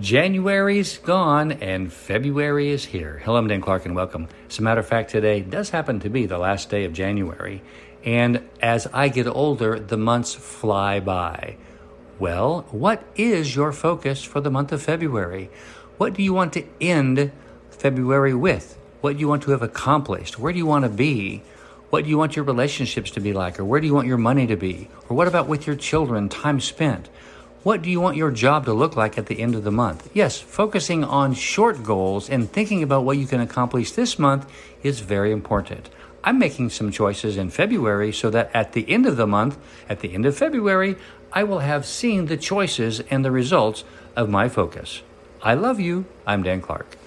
January's gone and February is here. Hello, I'm Dan Clark and welcome. As a matter of fact, today does happen to be the last day of January. And as I get older, the months fly by. Well, what is your focus for the month of February? What do you want to end February with? What do you want to have accomplished? Where do you want to be? What do you want your relationships to be like? Or where do you want your money to be? Or what about with your children, time spent? What do you want your job to look like at the end of the month? Yes, focusing on short goals and thinking about what you can accomplish this month is very important. I'm making some choices in February so that at the end of the month, at the end of February, I will have seen the choices and the results of my focus. I love you. I'm Dan Clark.